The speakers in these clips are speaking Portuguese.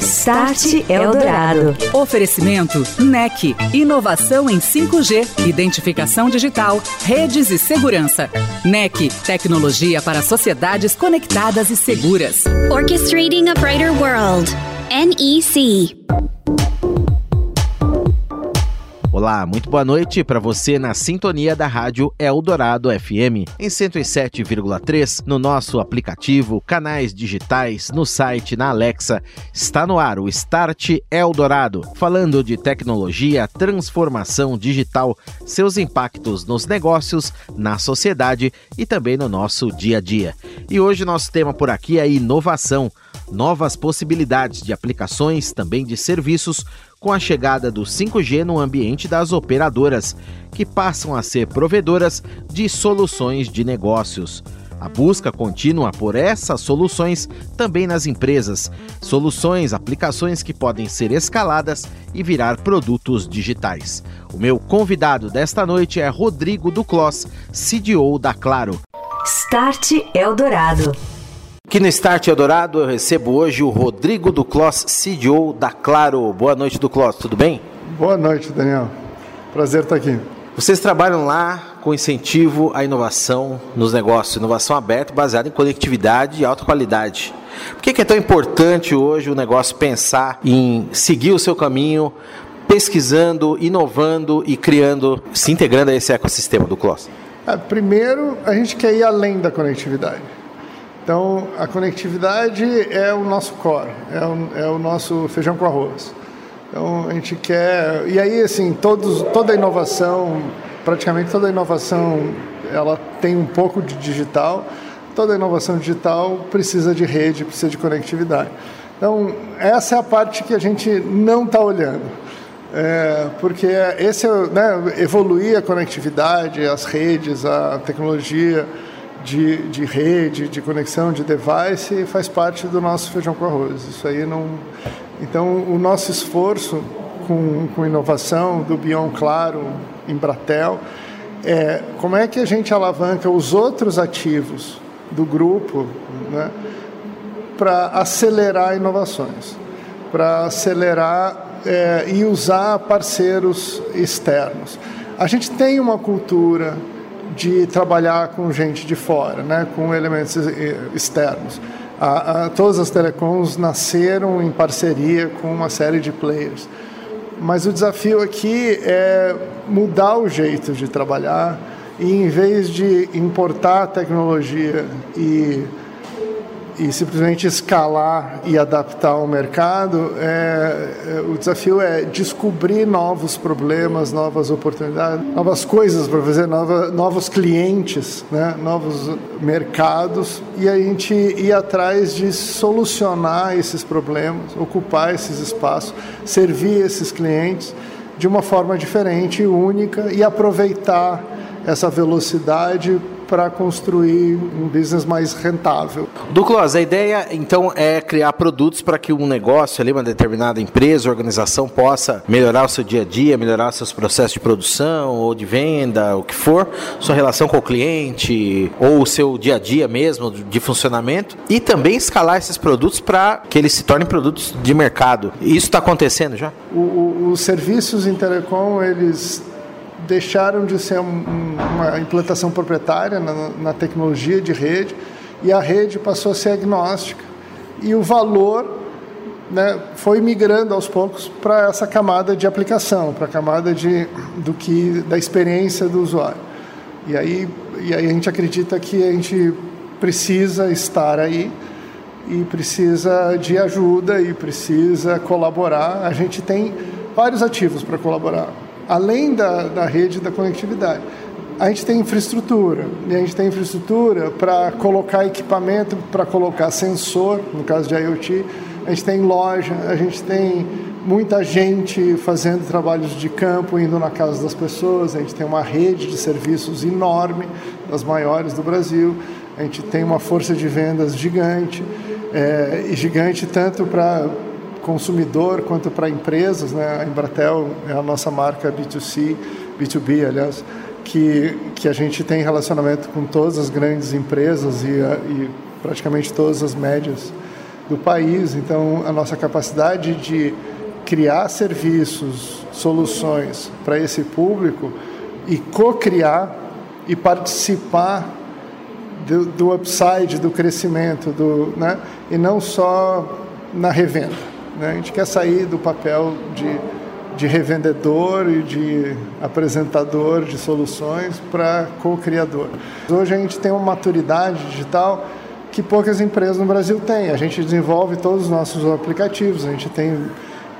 Start Eldorado. Oferecimento NEC. Inovação em 5G, identificação digital, redes e segurança. NEC. Tecnologia para sociedades conectadas e seguras. Orchestrating a Brighter World. NEC. Olá, muito boa noite para você na sintonia da Rádio Eldorado FM em 107,3 no nosso aplicativo, canais digitais, no site, na Alexa. Está no ar o Start Eldorado, falando de tecnologia, transformação digital, seus impactos nos negócios, na sociedade e também no nosso dia a dia. E hoje nosso tema por aqui é inovação, novas possibilidades de aplicações, também de serviços com a chegada do 5G no ambiente das operadoras, que passam a ser provedoras de soluções de negócios. A busca contínua por essas soluções também nas empresas, soluções, aplicações que podem ser escaladas e virar produtos digitais. O meu convidado desta noite é Rodrigo Duclos, CDO da Claro. Start Eldorado. Aqui no Start Eldorado eu recebo hoje o Rodrigo Duclos, CDO da Claro. Boa noite, Duclos, tudo bem? Boa noite, Daniel. Prazer estar aqui. Vocês trabalham lá com incentivo à inovação nos negócios, inovação aberta baseada em conectividade e alta qualidade. Por que é tão importante hoje o negócio pensar em seguir o seu caminho, pesquisando, inovando e criando, se integrando a esse ecossistema do CLOS? É, primeiro, a gente quer ir além da conectividade. Então, a conectividade é o nosso core, é o, é o nosso feijão com arroz. Então, a gente quer... E aí, assim, todos, toda a inovação, praticamente toda inovação, ela tem um pouco de digital. Toda inovação digital precisa de rede, precisa de conectividade. Então, essa é a parte que a gente não está olhando. É, porque esse é, né, evoluir a conectividade, as redes, a tecnologia de, de rede, de conexão, de device, faz parte do nosso feijão com arroz. Isso aí não. Então, o nosso esforço com, com inovação do Bion Claro, Embratel, é como é que a gente alavanca os outros ativos do grupo né, para acelerar inovações, para acelerar é, e usar parceiros externos. A gente tem uma cultura de trabalhar com gente de fora, né, com elementos externos. A, a, todas as telecoms nasceram em parceria com uma série de players. Mas o desafio aqui é mudar o jeito de trabalhar e, em vez de importar tecnologia e e simplesmente escalar e adaptar ao mercado, é, é, o desafio é descobrir novos problemas, novas oportunidades, novas coisas para fazer, nova, novos clientes, né, novos mercados e a gente ir atrás de solucionar esses problemas, ocupar esses espaços, servir esses clientes de uma forma diferente, única e aproveitar essa velocidade para construir um business mais rentável. Douglas, a ideia então é criar produtos para que um negócio ali, uma determinada empresa, organização possa melhorar o seu dia a dia, melhorar seus processos de produção ou de venda, o que for, sua relação com o cliente ou o seu dia a dia mesmo de funcionamento e também escalar esses produtos para que eles se tornem produtos de mercado. Isso está acontecendo já? O, o, os serviços em telecom eles deixaram de ser um, uma implantação proprietária na, na, tecnologia de rede e a rede passou a ser agnóstica. E o valor né, foi migrando aos poucos para essa camada de aplicação, para a camada de, do que, da experiência do usuário. E aí, e aí a gente acredita que a gente precisa estar aí e precisa de ajuda e precisa colaborar. A gente tem vários ativos para colaborar além da, da rede da conectividade. A gente tem infraestrutura, e a gente tem infraestrutura para colocar equipamento, para colocar sensor, no caso de IoT, a gente tem loja, a gente tem muita gente fazendo trabalhos de campo, indo na casa das pessoas, a gente tem uma rede de serviços enorme, das maiores do Brasil, a gente tem uma força de vendas gigante, é, e gigante tanto para consumidor quanto para empresas. Né? A Embratel é a nossa marca B2C, B2B, aliás, que, que a gente tem relacionamento com todas as grandes empresas e, e praticamente todas as médias do país. Então, a nossa capacidade de criar serviços, soluções para esse público e co-criar e participar do, do, upside, do crescimento, do, né? e não só na revenda. Né? A gente quer sair do papel de, de revendedor e de apresentador de soluções para co-criador. Hoje a gente tem uma maturidade digital que poucas empresas no Brasil têm. A gente desenvolve todos os nossos aplicativos, a gente tem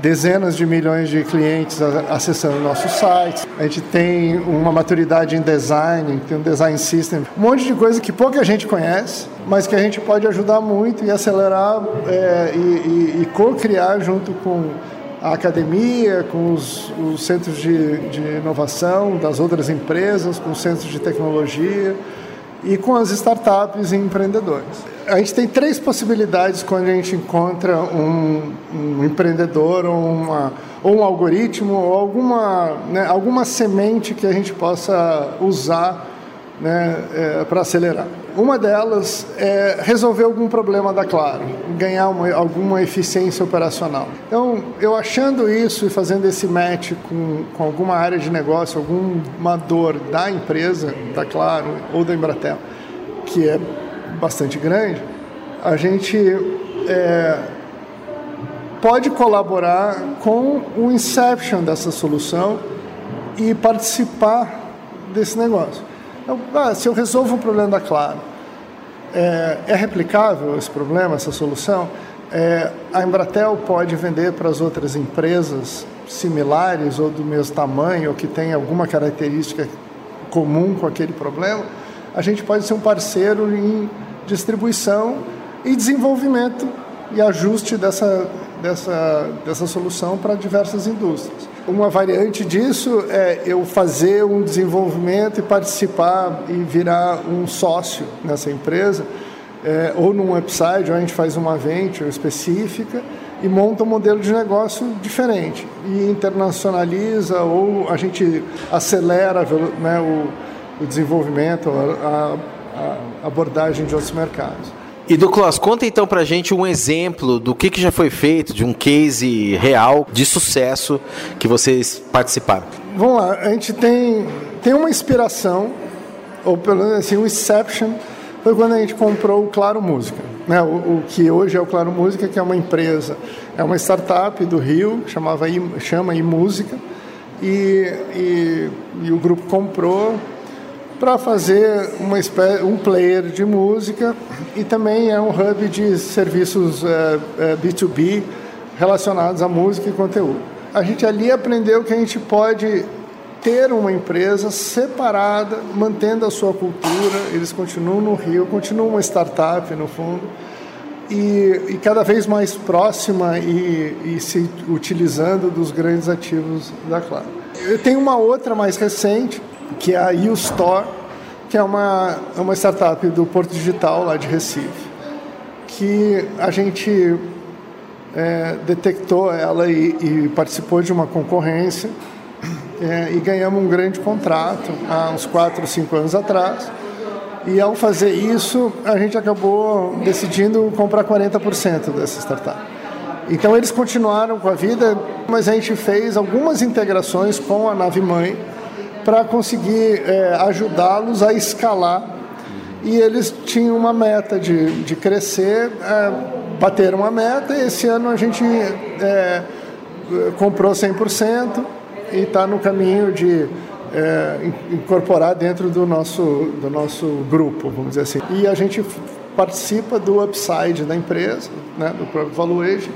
dezenas de milhões de clientes acessando nossos sites. A gente tem uma maturidade em design, tem um design system, um monte de coisa que pouca gente conhece, mas que a gente pode ajudar muito e acelerar é, e, e, e co-criar junto com a academia, com os, os centros de, de inovação das outras empresas, com os centros de tecnologia e com as startups e empreendedores. A gente tem três possibilidades quando a gente encontra um, um empreendedor ou, uma, ou um algoritmo ou alguma, né, alguma semente que a gente possa usar né, é, para acelerar. Uma delas é resolver algum problema da Claro, ganhar uma, alguma eficiência operacional. Então, eu achando isso e fazendo esse match com, com alguma área de negócio, alguma dor da empresa, da Claro ou da Embratel, que é bastante grande, a gente é, pode colaborar com o inception dessa solução e participar desse negócio. Então, ah, se eu resolvo o problema da Claro, é, é replicável esse problema, essa solução? É, a Embratel pode vender para as outras empresas similares ou do mesmo tamanho ou que tem alguma característica comum com aquele problema? A gente pode ser um parceiro em distribuição e desenvolvimento e ajuste dessa, dessa, dessa solução para diversas indústrias. Uma variante disso é eu fazer um desenvolvimento e participar e virar um sócio nessa empresa, é, ou num website, ou a gente faz uma venture específica e monta um modelo de negócio diferente e internacionaliza ou a gente acelera né, o, o desenvolvimento, a, a abordagem de outros mercados. E Douglas, conta então pra gente um exemplo do que, que já foi feito, de um case real de sucesso que vocês participaram. Vamos lá, a gente tem, tem uma inspiração, ou pelo menos assim, um exception, foi quando a gente comprou o Claro Música. Né? O, o, que hoje é o Claro Música, que é uma empresa, é uma startup do Rio, chamava chama iMúsica, e, e, e o grupo comprou para fazer uma um player de música e também é um hub de serviços é, é, B2B relacionados à música e conteúdo. A gente ali aprendeu que a gente pode ter uma empresa separada, mantendo a sua cultura, eles continuam no Rio, continuam uma startup no fundo, e, e cada vez mais próxima e, e se utilizando dos grandes ativos da Claro. Eu tenho uma outra mais recente, que é a U-Store, que é uma, é uma startup do Porto Digital lá de Recife, que a gente é, detectou ela e, e, participou de uma concorrência é, e ganhamos um grande contrato há uns 4 ou 5 anos atrás. E ao fazer isso, a gente acabou decidindo comprar 40% dessa startup. Então eles continuaram com a vida, mas a gente fez algumas integrações com a nave mãe para conseguir é, ajudá-los a escalar. E eles tinham uma meta de, de crescer, é, bateram a meta, e esse ano a gente é, comprou 100% e está no caminho de é, incorporar dentro do nosso, do nosso grupo, vamos dizer assim. E a gente participa do upside da empresa, né, do próprio valuation,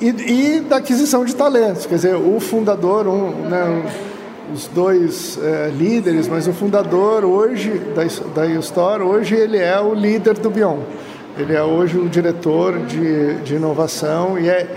e, e, da aquisição de talentos. Quer dizer, o fundador, um, né, os dois é, líderes, mas o fundador hoje da, da hoje ele é o líder do Bion. Ele é hoje o diretor de, de inovação e é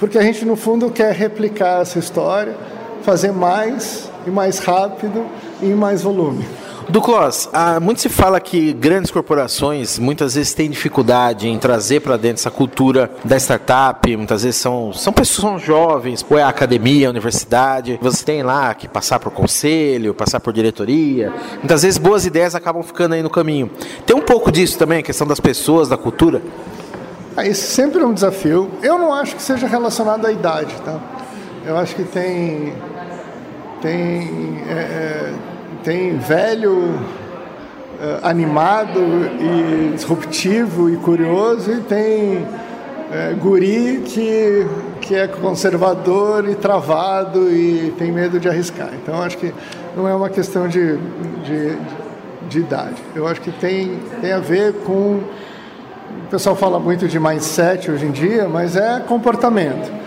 porque a gente no fundo quer replicar essa história, fazer mais e mais rápido e em mais volume. Duclos, ah, muito se fala que grandes corporações muitas vezes têm dificuldade em trazer para dentro essa cultura da startup, muitas vezes são, são pessoas são jovens, ou é a academia, a universidade, você tem lá que passar por conselho, passar por diretoria, muitas vezes boas ideias acabam ficando aí no caminho. Tem um pouco disso também, a questão das pessoas, da cultura? Ah, esse sempre é um desafio. Eu não acho que seja relacionado à idade, tá? Eu acho que tem tem é, é tem velho é, animado e disruptivo e curioso e tem é, guri que, que é conservador e travado e tem medo de arriscar. Então acho que não é uma questão de, de, de idade. Eu acho que tem, tem a ver com. O pessoal fala muito de mindset hoje em dia, mas é comportamento.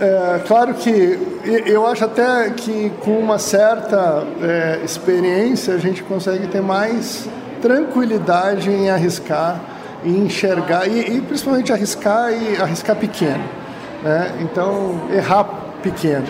É, claro que eu acho até que com uma certa é, experiência a gente consegue ter mais tranquilidade em arriscar e enxergar e, e, principalmente arriscar e arriscar pequeno, né? Então errar pequeno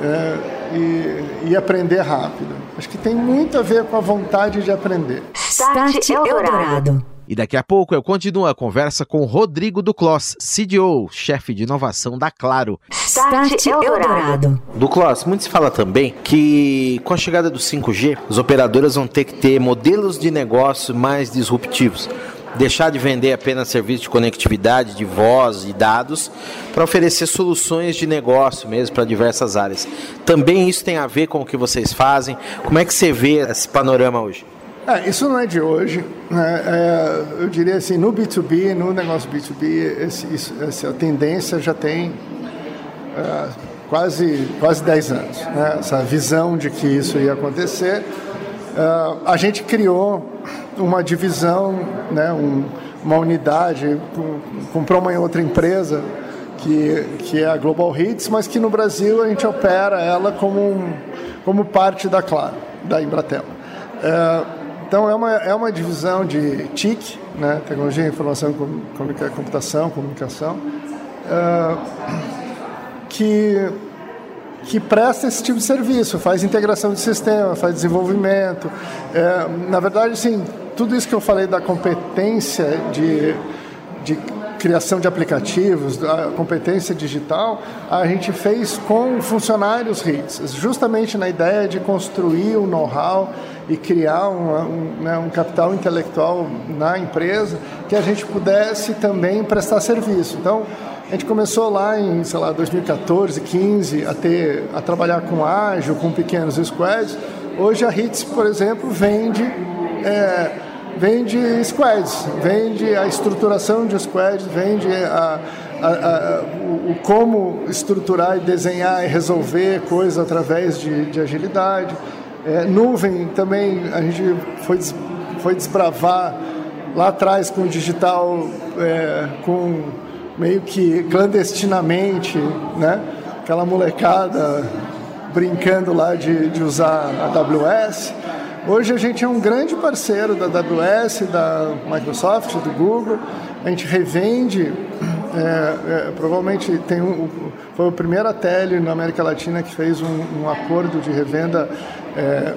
é, e, e, aprender rápido. Acho que tem muito a ver com a vontade de aprender. Start Eldorado. E daqui a pouco eu continuo a conversa com Rodrigo Duclos, CDO, chefe de inovação da Claro. Start Eldorado. Duclos, muito se fala também que com a chegada do 5G, as operadoras vão ter que ter modelos de negócio mais disruptivos deixar de vender apenas serviços de conectividade, de voz e dados, para oferecer soluções de negócio mesmo para diversas áreas. Também isso tem a ver com o que vocês fazem. Como é que você vê esse panorama hoje? É, isso não é de hoje. Né? É, eu diria assim, no B2B, no negócio B2B, esse, isso, essa tendência já tem é, quase, quase 10 anos. Né? Essa visão de que isso ia acontecer. É, a gente criou uma divisão, né, um, uma unidade, comprou uma outra empresa que, que é a Global Hits, mas que no Brasil a gente opera ela como, um, como parte da Claro, da Embratel. É, então é uma, é uma divisão de TIC, né, Tecnologia, Informação, Computação, Comunicação, é, que que presta esse tipo de serviço, faz integração de sistema, faz desenvolvimento. É, na verdade, sim, tudo isso que eu falei da competência de, de criação de aplicativos, a competência digital, a gente fez com funcionários RITs, justamente na ideia de construir o um know-how e criar um, né, um, capital intelectual na empresa que a gente pudesse também prestar serviço. Então, a gente começou lá em, sei lá, 2014, 15 a ter a trabalhar com ágil, com pequenos squads. Hoje a Hits, por exemplo, vende é, vende squads, vende a estruturação de squads, vende a, a, a, o, o, como estruturar e desenhar e resolver coisas através de, de agilidade. É, nuvem também a gente foi, foi desbravar lá atrás com o digital, é, com meio que clandestinamente, né? Aquela molecada brincando lá de, de usar a AWS. Hoje a gente é um grande parceiro da AWS, da Microsoft, do Google. A gente revende, é, é, provavelmente tem um, foi o primeiro tele na América Latina que fez um, um acordo de revenda é,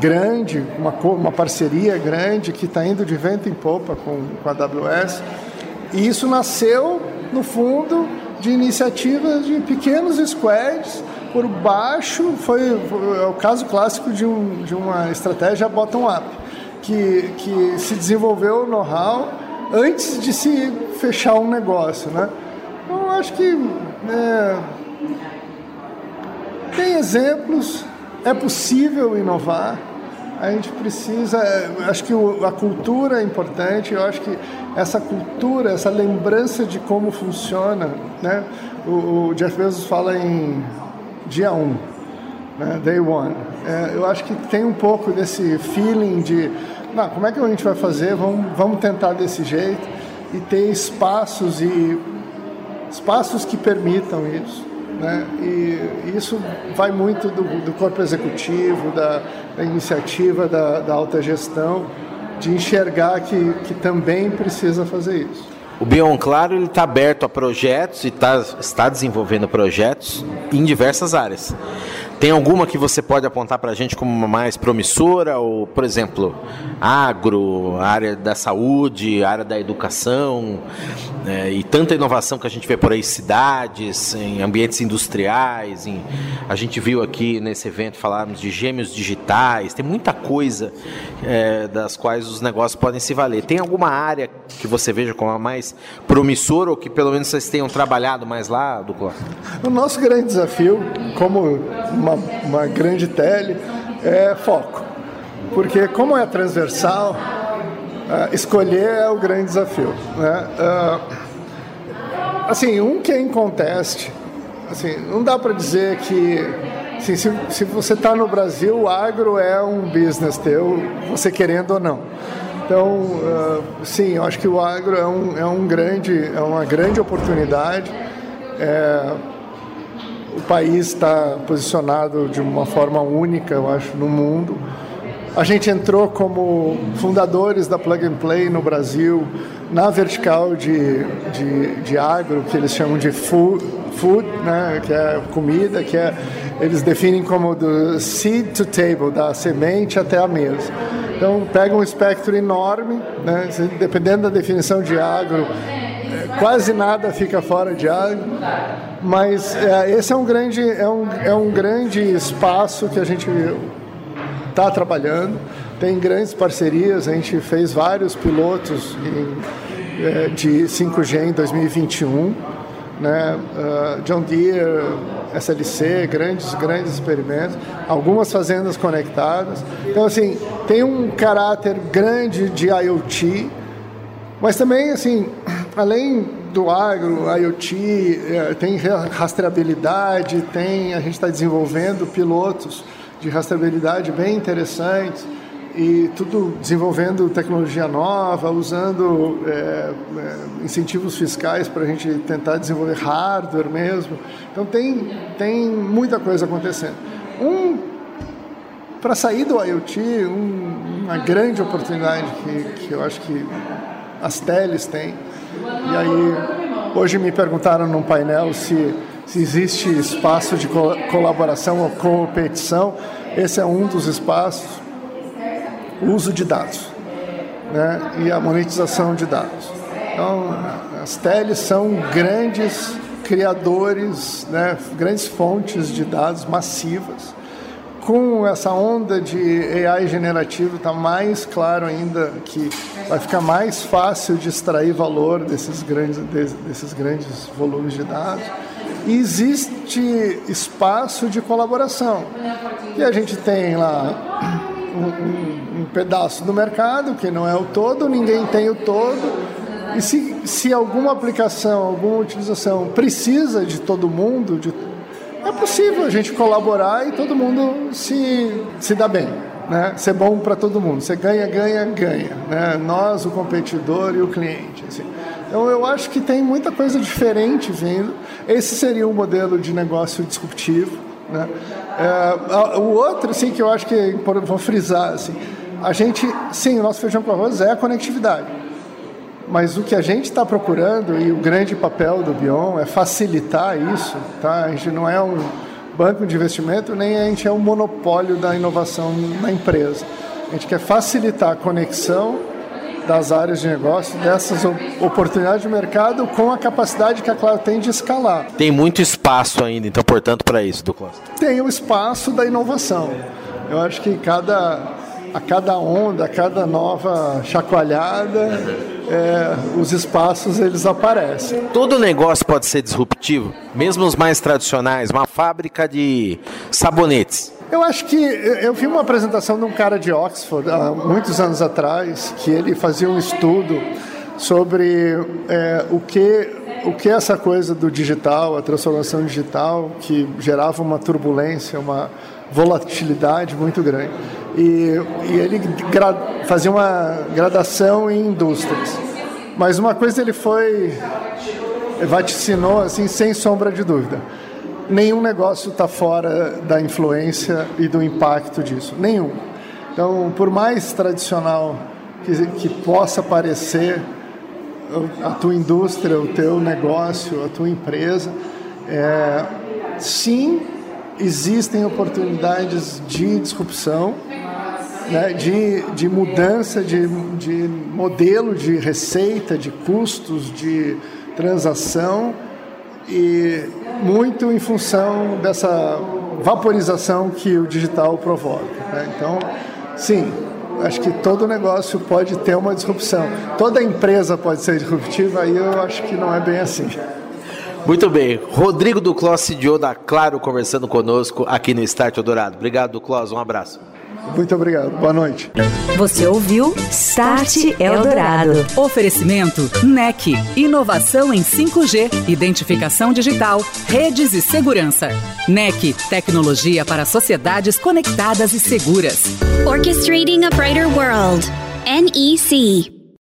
grande, uma, uma parceria grande que está indo de vento em popa com, com a AWS. E isso nasceu, no fundo, de iniciativas de pequenos squads por baixo. Foi, foi é o caso clássico de, um, de uma estratégia bottom-up, que, que se desenvolveu o know-how antes de se fechar um negócio. Né? Então, acho que é, tem exemplos, é possível inovar a gente precisa, acho que a cultura é importante, eu acho que essa cultura, essa lembrança de como funciona, né? O Jeff Bezos fala em dia 1, um, né? day one. É, eu acho que tem um pouco desse feeling de, não, como é que a gente vai fazer? Vamos, vamos tentar desse jeito e ter espaços e espaços que permitam isso. Né? E isso vai muito do, do corpo executivo, da, da iniciativa da, da, alta gestão, de enxergar que, que também precisa fazer isso. O Bion, claro, está aberto a projetos e tá, está desenvolvendo projetos em diversas áreas. Tem alguma que você pode apontar para a gente como mais promissora? Ou, por exemplo, agro, área da saúde, área da educação, é, e tanta inovação que a gente vê por aí, cidades, em ambientes industriais. Em, a gente viu aqui nesse evento falarmos de gêmeos digitais, tem muita coisa é, das quais os negócios podem se valer. Tem alguma área que você veja como a mais promissora ou que pelo menos vocês tenham trabalhado mais lá, Ducla? O nosso grande desafio, como uma, uma grande tele, é foco. Porque como é transversal, uh, escolher é o grande desafio. Né? Uh, assim, um que é em conteste, assim, não dá para dizer que assim, se, se você está no Brasil, o agro é um business teu, você querendo ou não. Então, uh, sim, eu acho que o agro é, um, é, um grande, é uma grande oportunidade. É, o país está posicionado de uma forma única, eu acho, no mundo. A gente entrou como fundadores da Plug and Play no Brasil, na vertical de, de, de agro, que eles chamam de food, food né, que é comida, que é, eles definem como do seed to table, da semente até a mesa. Então, pega um espectro enorme, né? dependendo da definição de agro, quase nada fica fora de agro, mas é, esse é um grande, é um, é um grande espaço que a gente está trabalhando. Tem grandes parcerias, a gente fez vários pilotos em, é, de 5G em 2021 né? Uh, John Deere, SLC, grandes, grandes experimentos, algumas fazendas conectadas. Então, assim, tem um caráter grande de IoT, mas também, assim, além do agro, IoT, eh, tem rastreabilidade, tem, a gente está desenvolvendo pilotos de rastreabilidade bem interessantes e tudo desenvolvendo tecnologia nova, usando é, é, incentivos fiscais para a gente tentar desenvolver hardware mesmo. Então tem, tem muita coisa acontecendo. Um, para sair do IoT, um, uma grande oportunidade que, que eu acho que as teles têm. E aí, hoje me perguntaram num painel se, se existe espaço de colaboração ou competição. Esse é um dos espaços uso de dados né, e a monetização de dados. Então, as teles são grandes criadores, né, grandes fontes de dados massivas. Com essa onda de AI generativo, está mais claro ainda que vai ficar mais fácil de extrair valor desses grandes, desses grandes volumes de dados. E existe espaço de colaboração. E a gente tem lá um, um, um, pedaço do mercado, que não é o todo, ninguém tem o todo. E se, se alguma aplicação, alguma utilização precisa de todo mundo, de, é possível a gente colaborar e todo mundo se, se dá bem. Né? Ser bom para todo mundo. Você ganha, ganha, ganha. Né? Nós, o competidor e o cliente. Assim. Então eu acho que tem muita coisa diferente vindo. Esse seria um modelo de negócio disruptivo. Né? É, o outro, assim, que eu acho que vou frisar, assim, a gente, sim, o nosso feijão com arroz é a conectividade. Mas o que a gente está procurando e o grande papel do Bion é facilitar isso, tá? A gente não é um banco de investimento, nem a gente é um monopólio da inovação na empresa. A gente quer facilitar a conexão das áreas de negócio, dessas oportunidades de mercado com a capacidade que a Claro tem de escalar. Tem muito espaço ainda, então, portanto, para isso, do Costa? Tem o espaço da inovação. Eu acho que cada, a cada onda, a cada nova chacoalhada, é, os espaços eles aparecem. Todo negócio pode ser disruptivo, mesmo os mais tradicionais. Uma fábrica de sabonetes eu acho que eu vi uma apresentação de um cara de Oxford há muitos anos atrás que ele fazia um estudo sobre é, o que o que é essa coisa do digital, a transformação digital que gerava uma turbulência, uma volatilidade muito grande. E, e ele fazia uma gradação em indústrias. Mas uma coisa ele foi vaticinou assim sem sombra de dúvida nenhum negócio está fora da influência e do impacto disso. Nenhum. Então, por mais tradicional que, que possa parecer a tua indústria, o teu negócio, a tua empresa, é, sim, existem oportunidades de disrupção, né, de, de mudança de, de modelo de receita, de custos, de transação e muito em função dessa vaporização que o digital provoca. Né? Então, sim, acho que todo negócio pode ter uma disrupção. Toda empresa pode ser disruptiva, aí eu acho que não é bem assim. Muito bem. Rodrigo Duclos, CEO da Claro, conversando conosco aqui no Start Dourado. Obrigado, Duclos. Um abraço. Muito obrigado. Boa noite. Você ouviu Start Eldorado. Oferecimento NEC. Inovação em 5G, identificação digital, redes e segurança. NEC. Tecnologia para sociedades conectadas e seguras. Orchestrating a Brighter World. NEC.